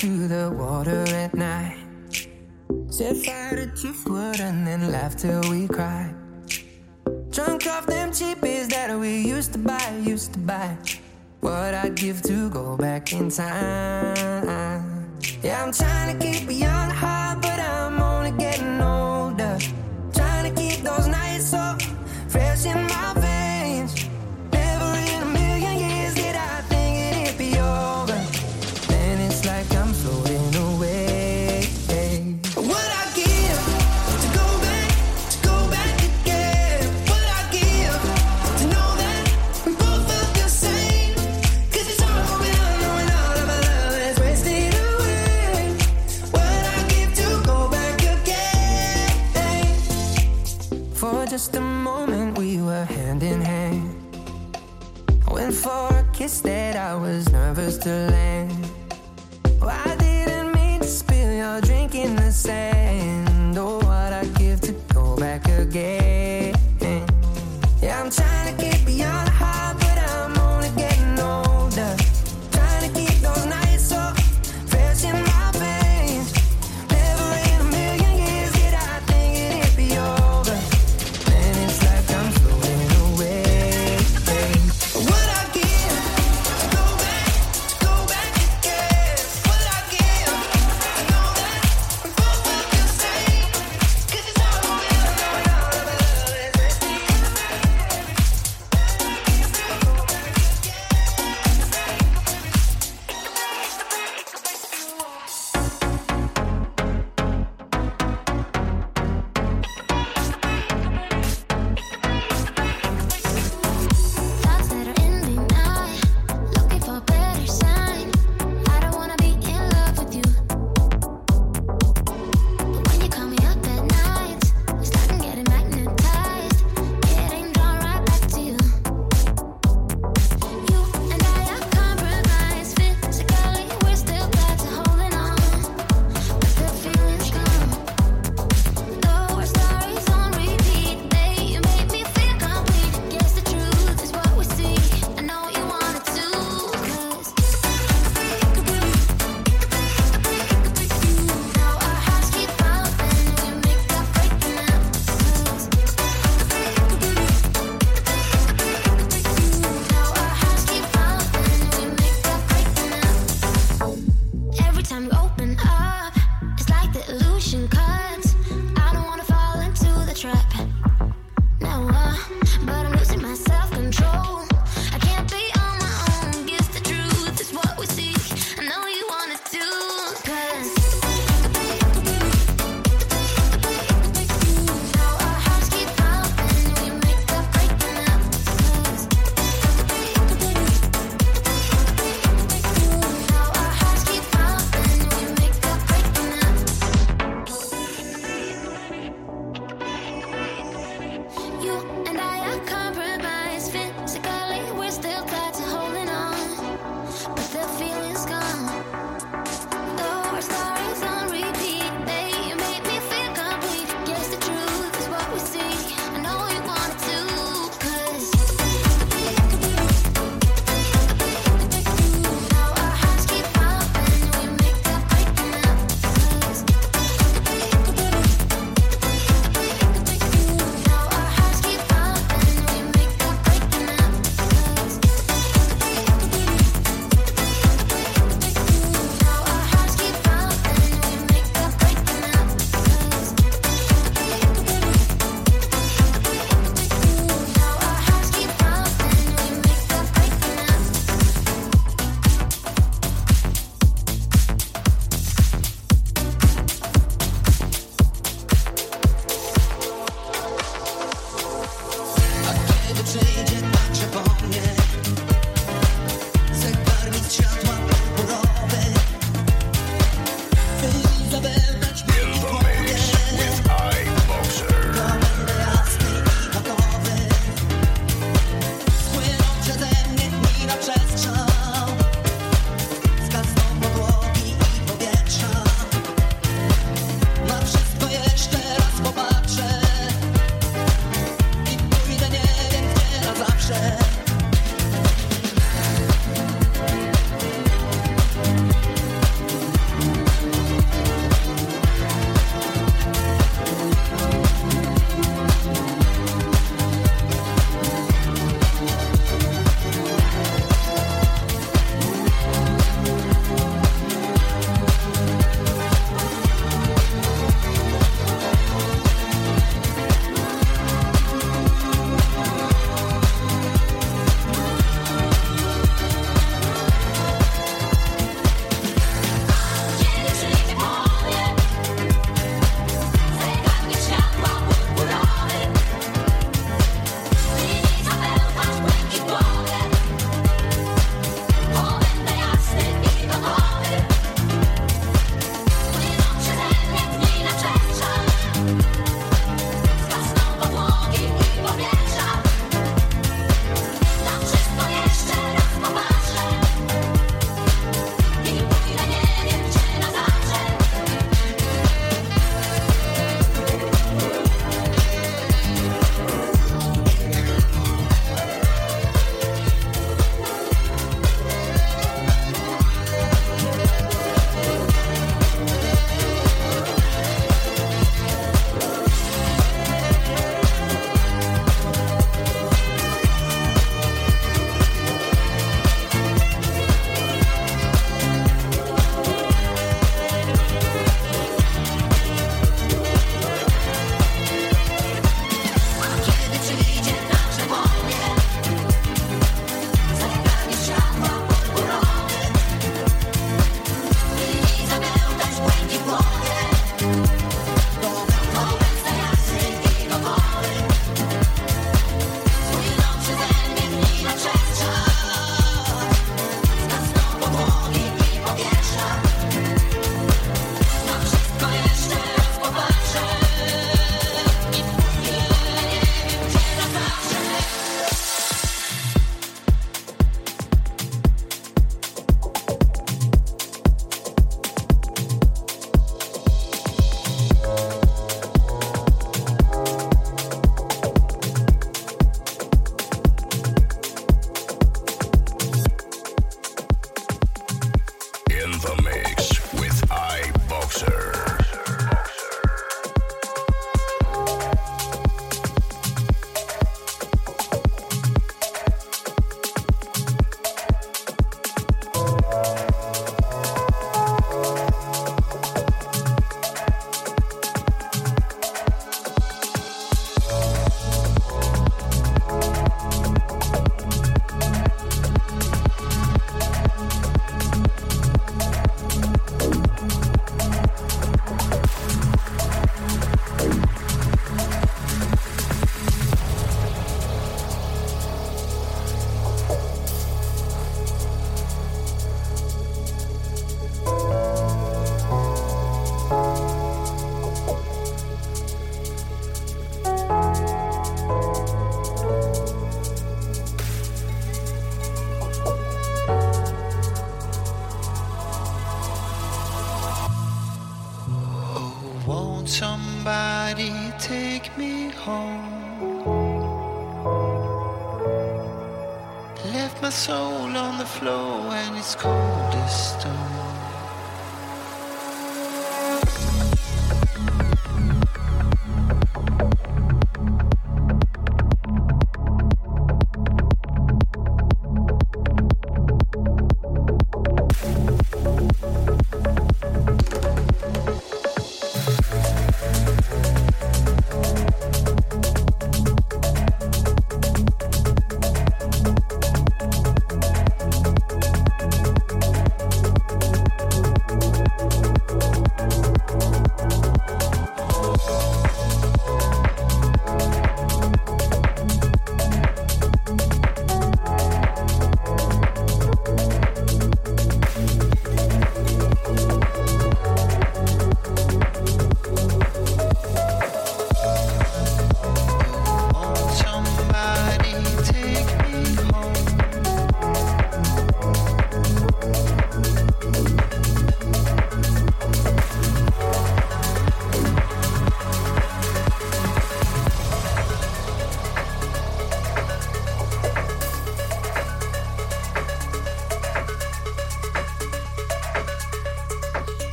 to the water at night. Set fire to driftwood and then laugh till we cried. Drunk off them cheapies that we used to buy, used to buy. What I'd give to go back in time. Yeah, I'm trying to keep again.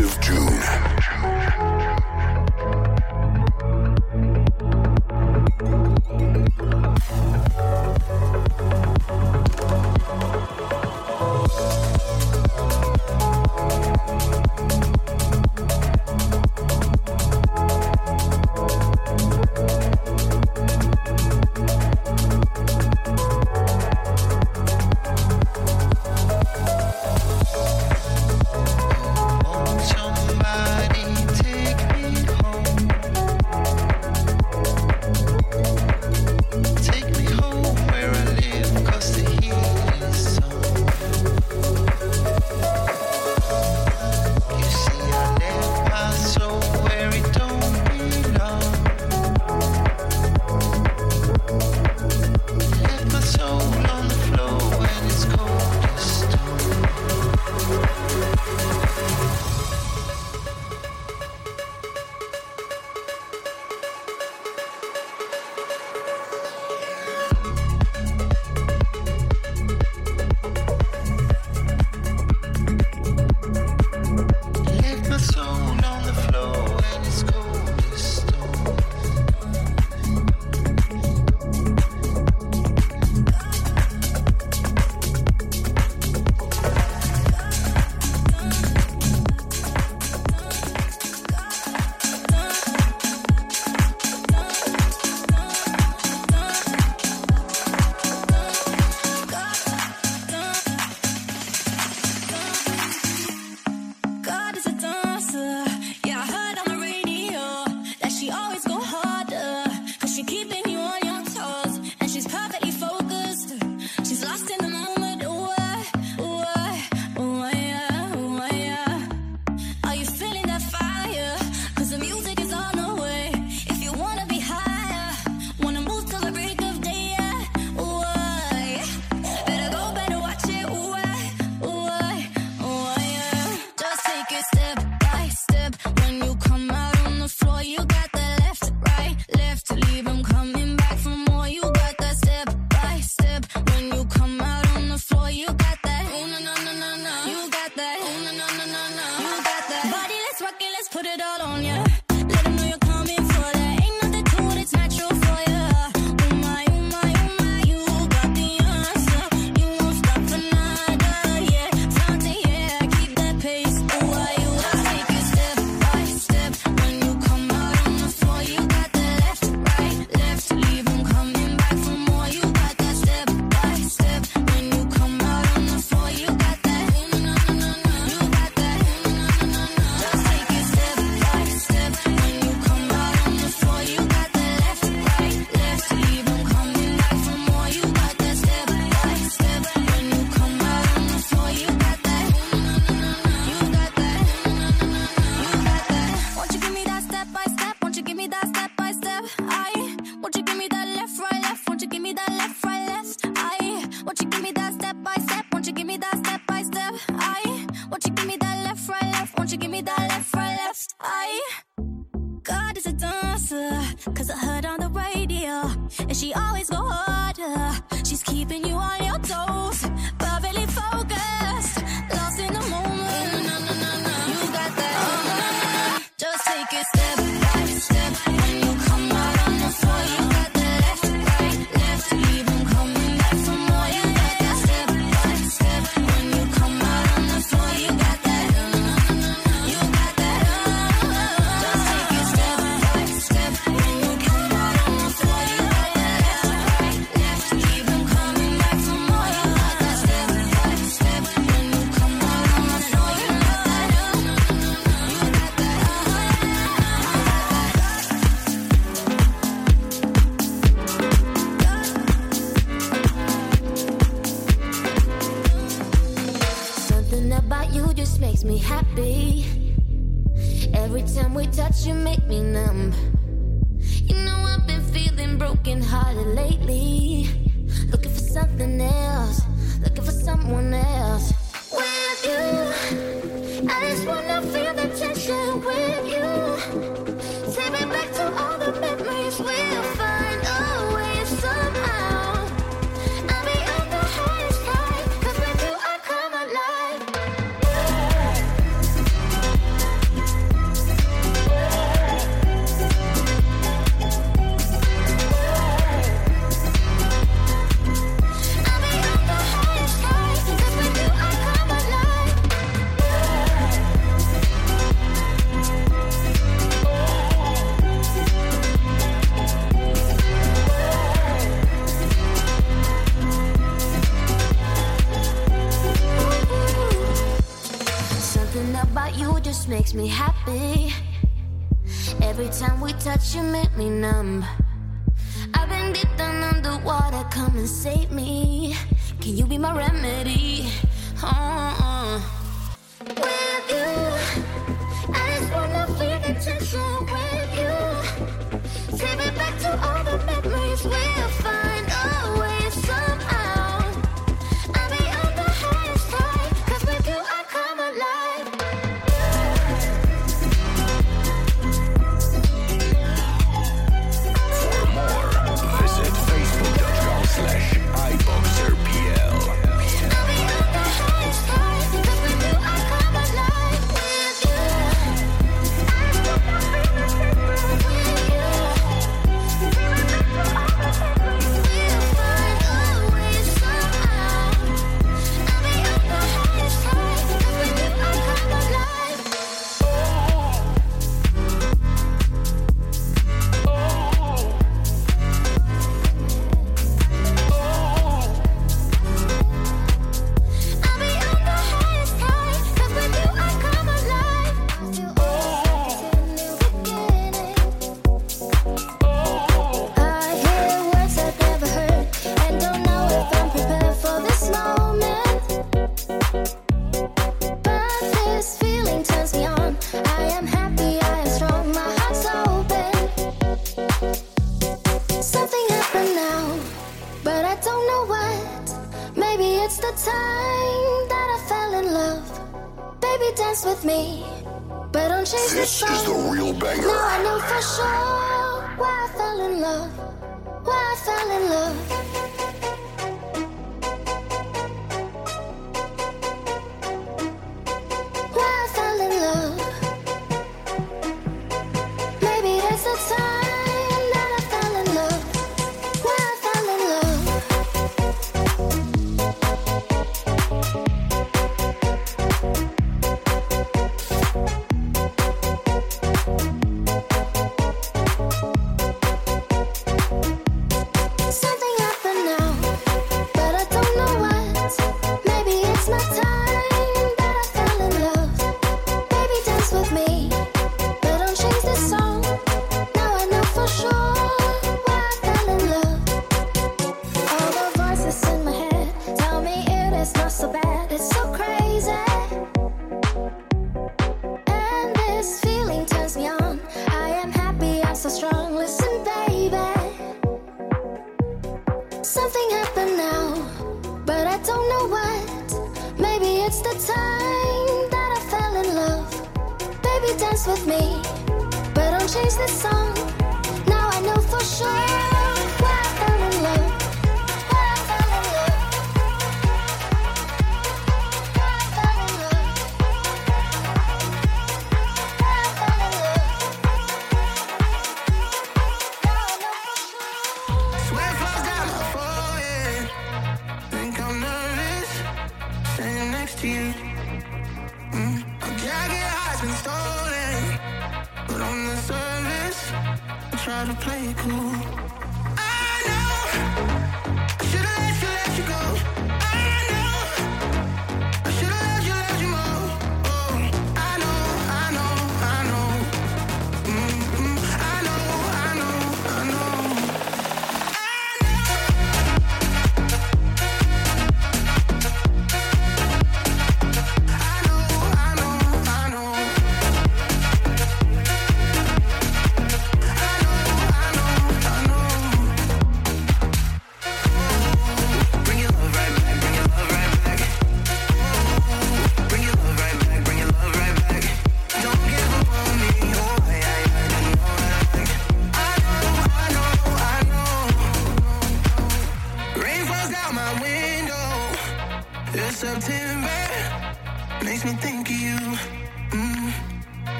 Somebody come and save me. Can you be my remedy? Oh, With you, I just wanna feel the tension.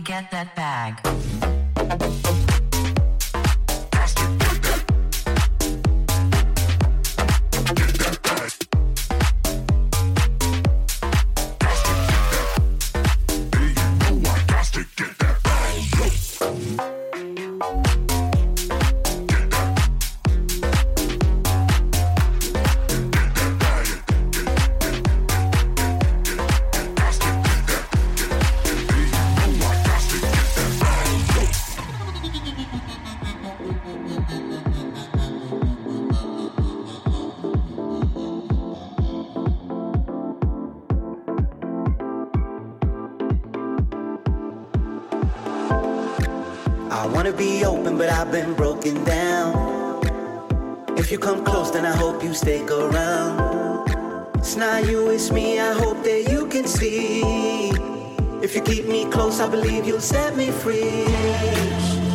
Get that bag. stick around. It's not you, it's me. I hope that you can see. If you keep me close, I believe you'll set me free.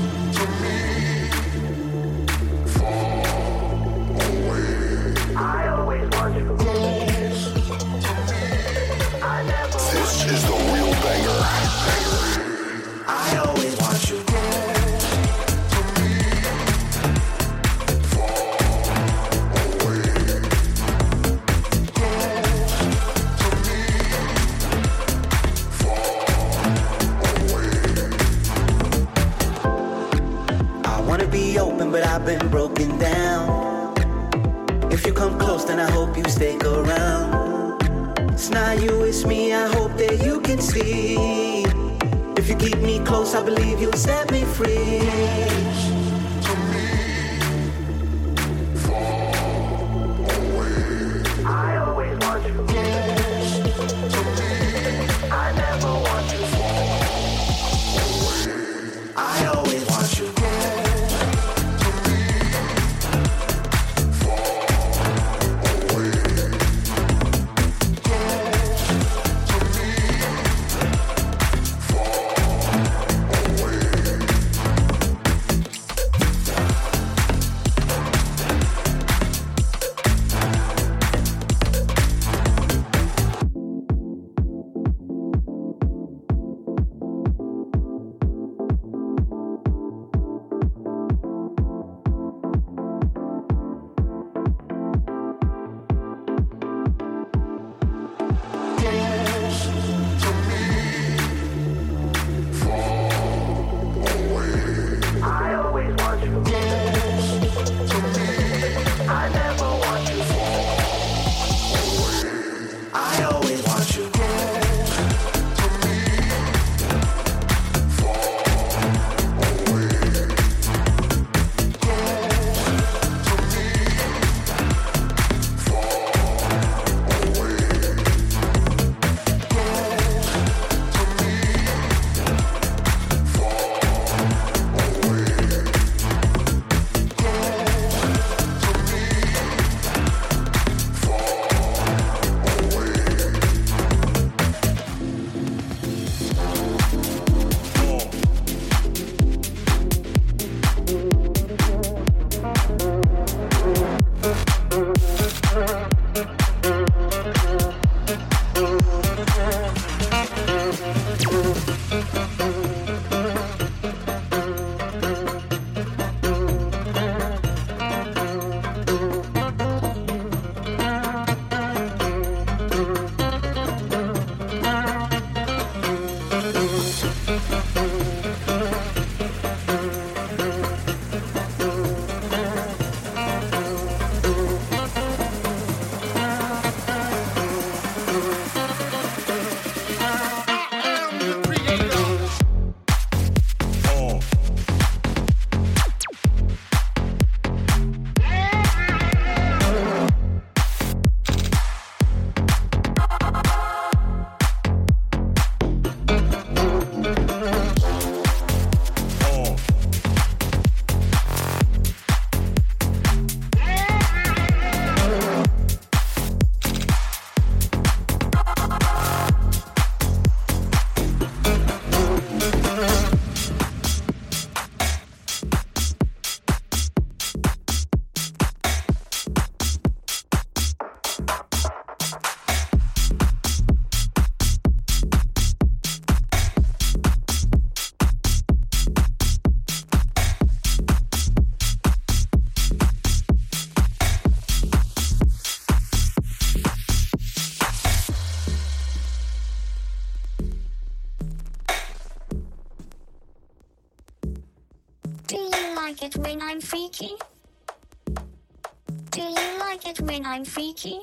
Freaky?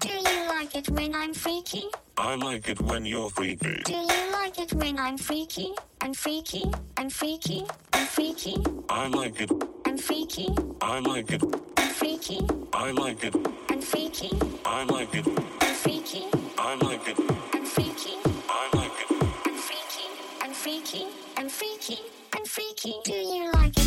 Do you like it when I'm freaky? I like it when you're freaky. Do you like it when I'm freaky? And freaky, and freaky, and freaky. I like it. And freaky. I like it. And freaky. I like it. And freaky. I like it. And freaky. I like it. And freaky. I like it. And freaky. And freaky. And freaky. And freaky. Do you like it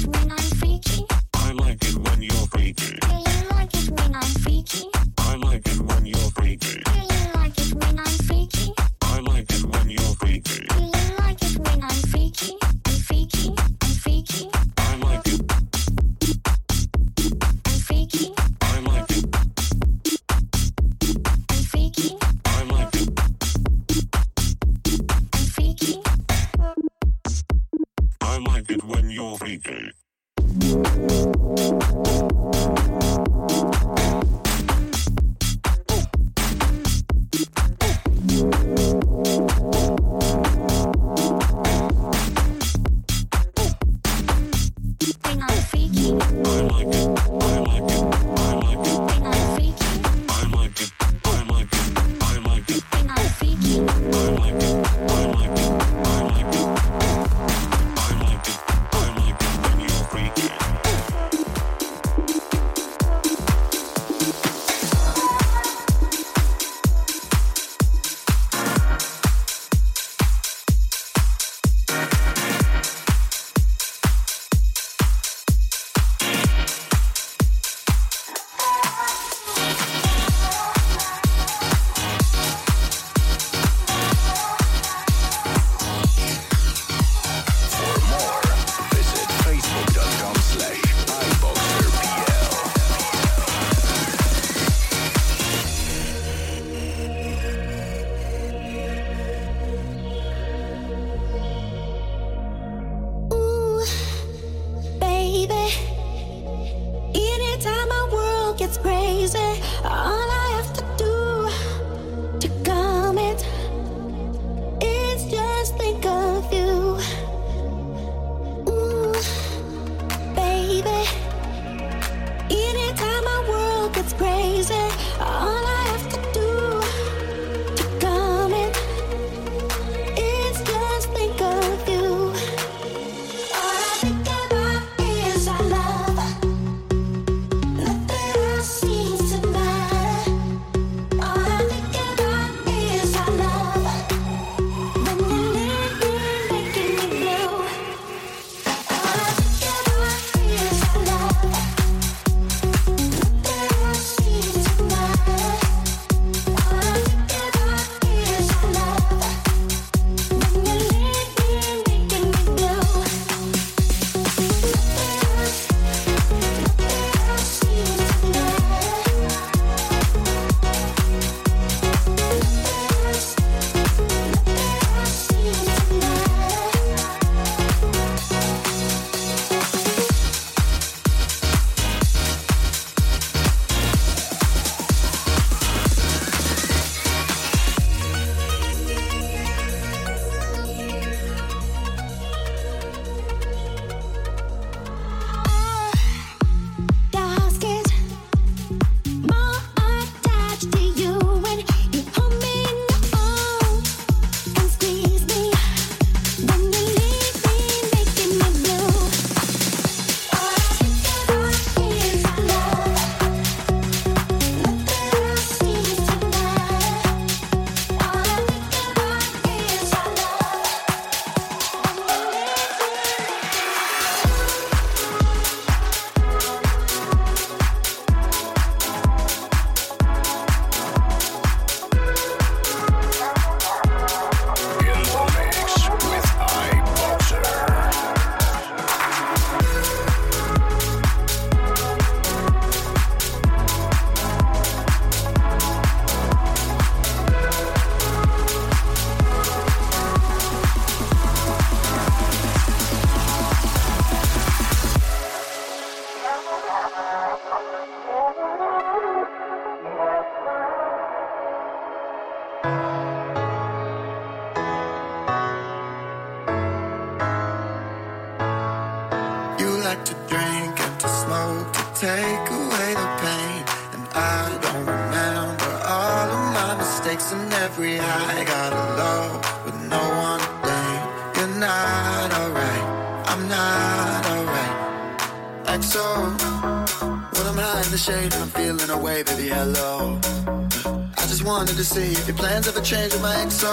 Your plans ever change with my ex, so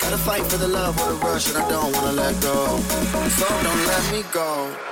Gotta fight for the love, what a rush, and I don't wanna let go. So don't let me go.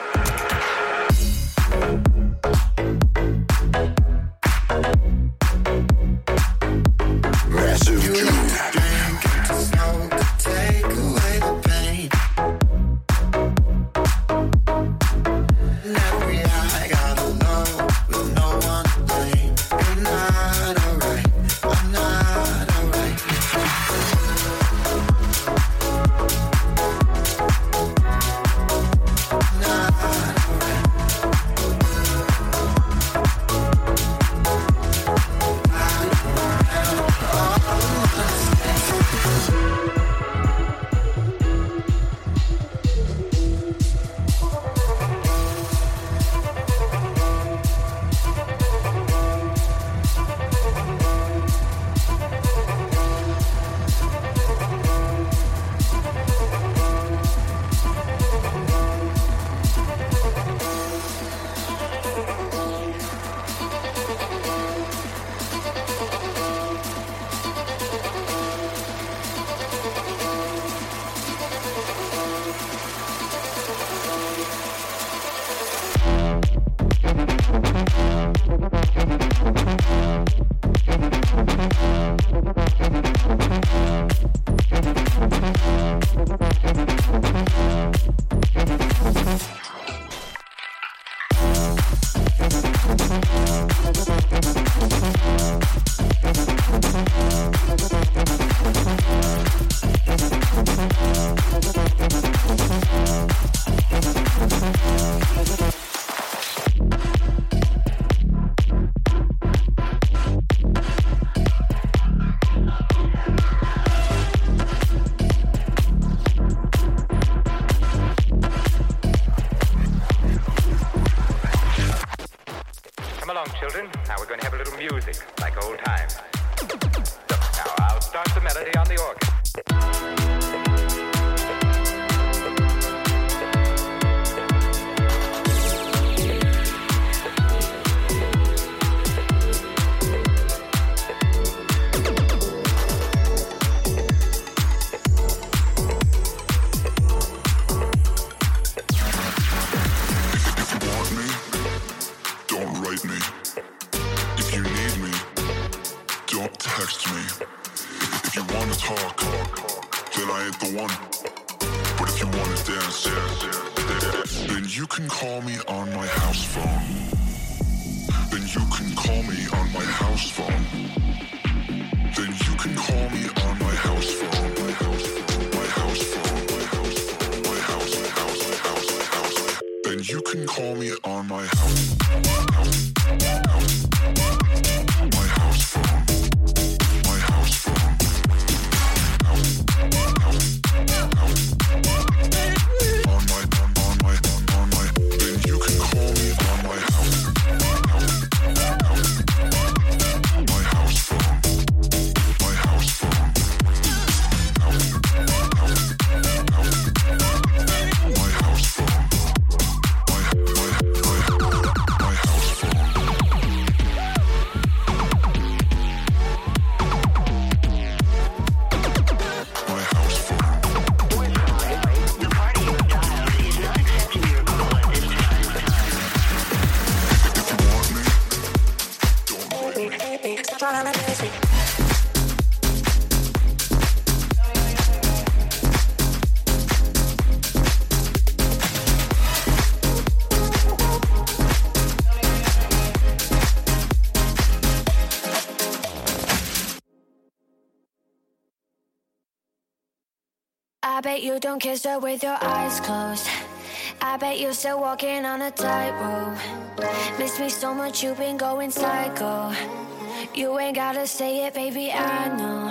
bet you don't kiss her with your eyes closed. I bet you're still walking on a tightrope. Miss me so much, you've been going psycho. You ain't gotta say it, baby, I know.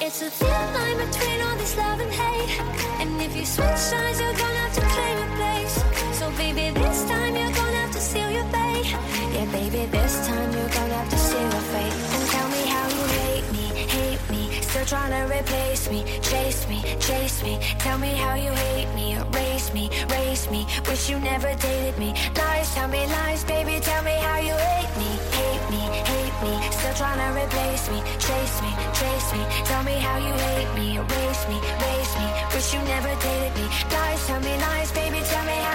It's a thin line between all this love and hate. And if you switch sides, you're gonna have to claim trying to replace me, chase me, chase me. Tell me how you hate me, erase me, erase me. Wish you never dated me. Lies, tell me lies, baby, tell me how you hate me, hate me, hate me. Still trying to replace me, chase me, chase me. Tell me how you hate me, erase me, erase me. Wish you never dated me. Lies, tell me lies, baby, tell me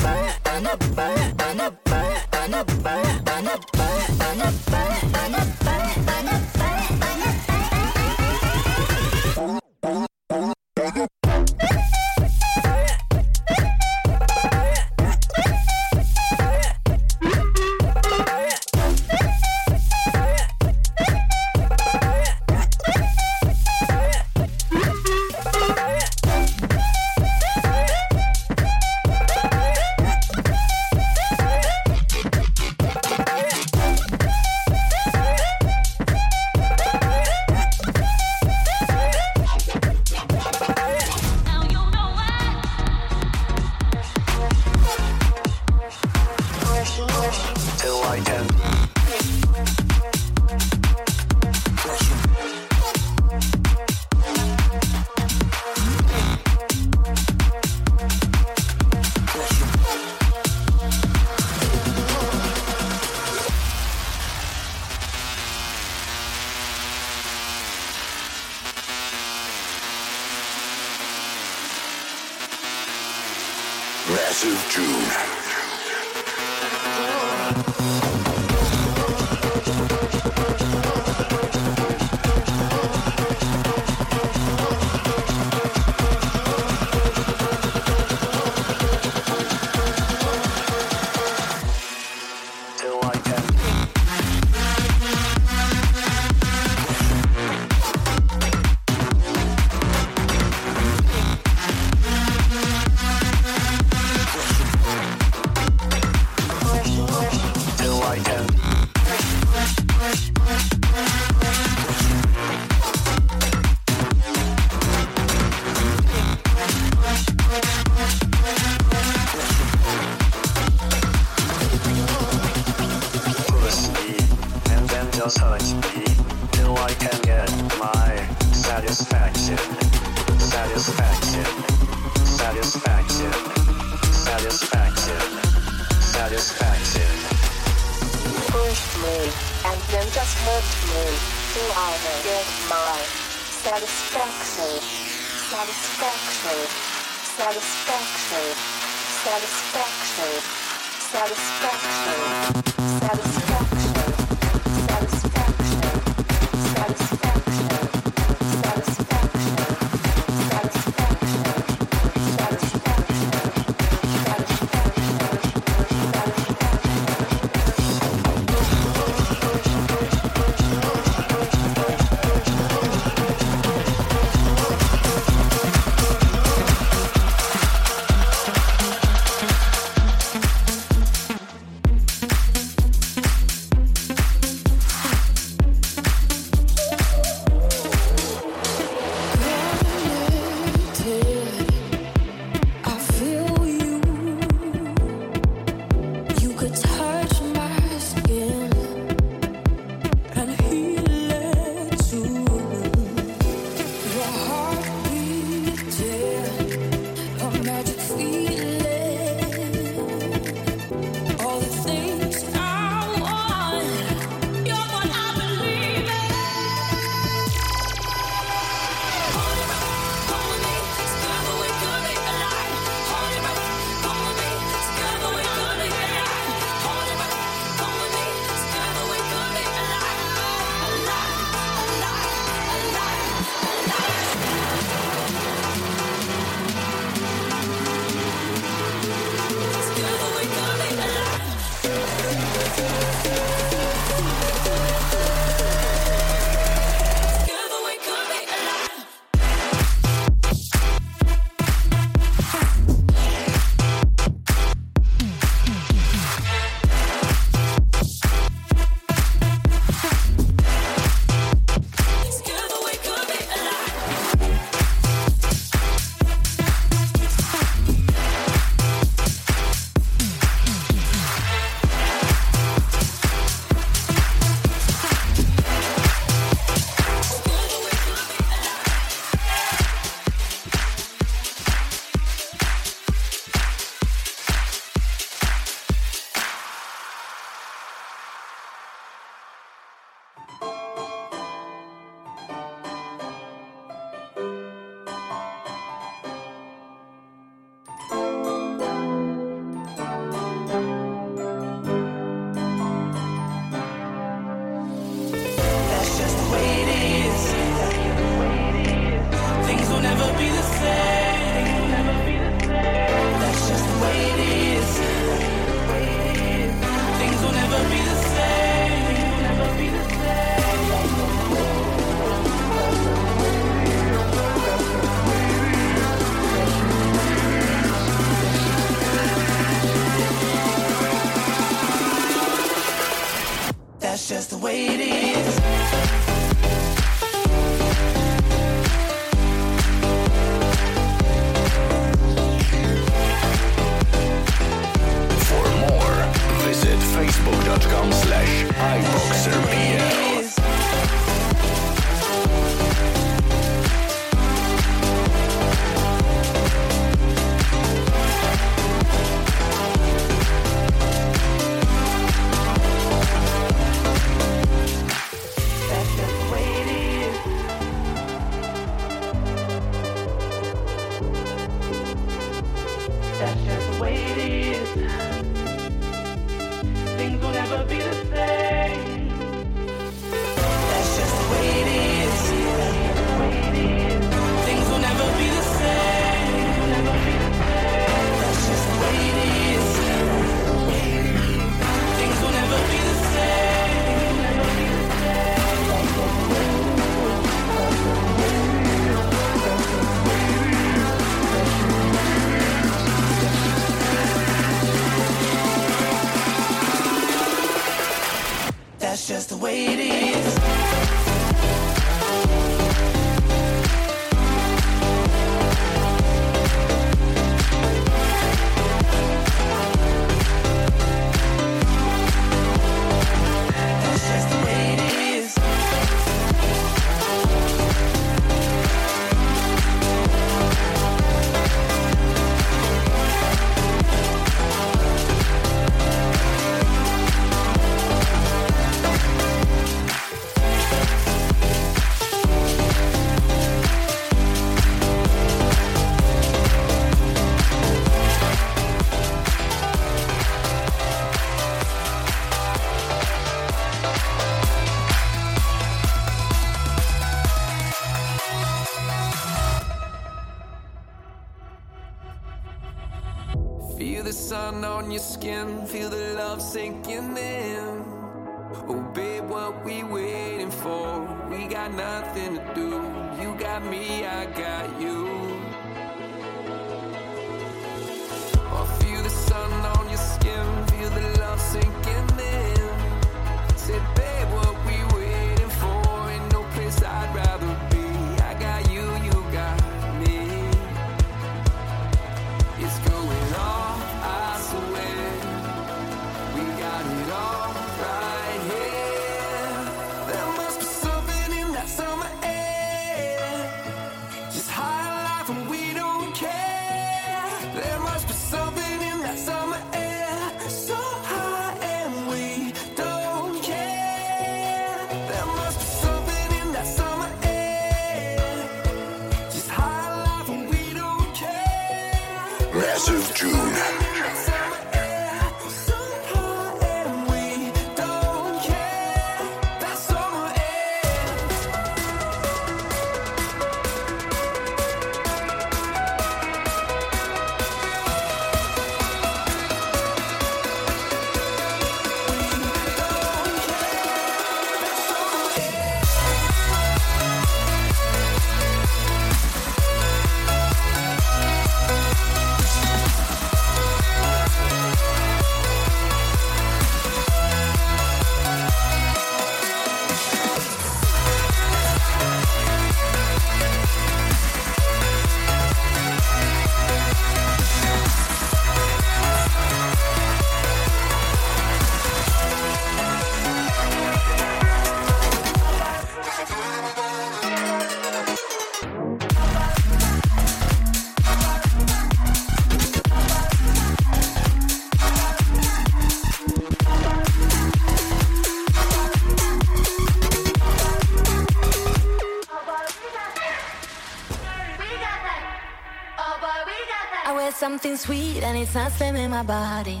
sweet and it's not slamming my body.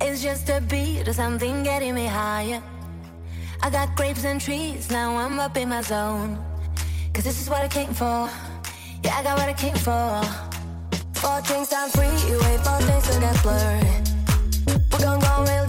It's just a beat or something getting me higher. I got grapes and trees, now I'm up in my zone. Cause this is what I came for. Yeah, I got what I came for. Four drinks, I'm free, wait, four things will get blurred. We're gonna go real